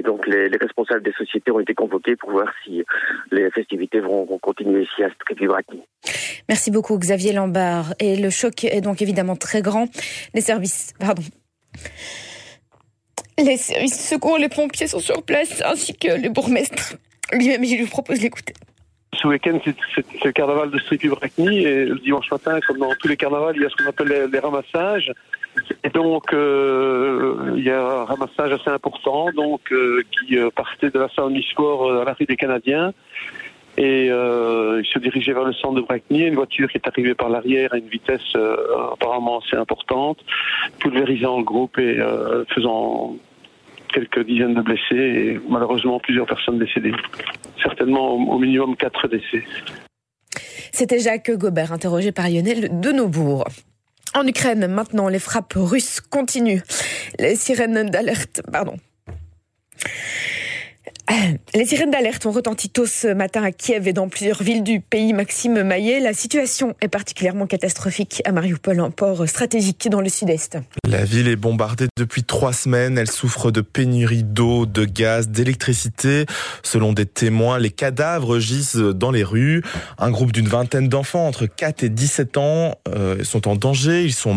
Et donc les, responsables des sociétés ont été convoqués pour voir si les festivités vont, continuer ici à Stripivratni. Merci beaucoup Xavier Lambert. Et le choc est donc évidemment très grand. Les services, pardon. Les services de secours, les pompiers sont sur place, ainsi que le bourgmestre lui-même. Je lui propose d'écouter. Ce week-end, c'est le carnaval de Stripivratni et le dimanche matin, comme dans tous les carnavals, il y a ce qu'on appelle les, ramassages. Et donc, euh, il y a un ramassage assez important, donc euh, qui euh, partait de la salle Misport à l'arrêt des Canadiens. Et il se dirigeait vers le centre de Bracny. Une voiture qui est arrivée par l'arrière à une vitesse apparemment assez importante, pulvérisant le groupe et faisant quelques dizaines de blessés et malheureusement plusieurs personnes décédées. Certainement au minimum quatre décès. C'était Jacques Gobert, interrogé par Lionel de Nobourg. En Ukraine, maintenant, les frappes russes continuent. Les sirènes d'alerte, pardon. Les sirènes d'alerte ont retenti tôt ce matin à Kiev et dans plusieurs villes du pays. Maxime Maillet, la situation est particulièrement catastrophique à Mariupol, un port stratégique dans le sud-est. La ville est bombardée depuis trois semaines. Elle souffre de pénurie d'eau, de gaz, d'électricité. Selon des témoins, les cadavres gisent dans les rues. Un groupe d'une vingtaine d'enfants entre 4 et 17 ans euh, sont en danger. Ils sont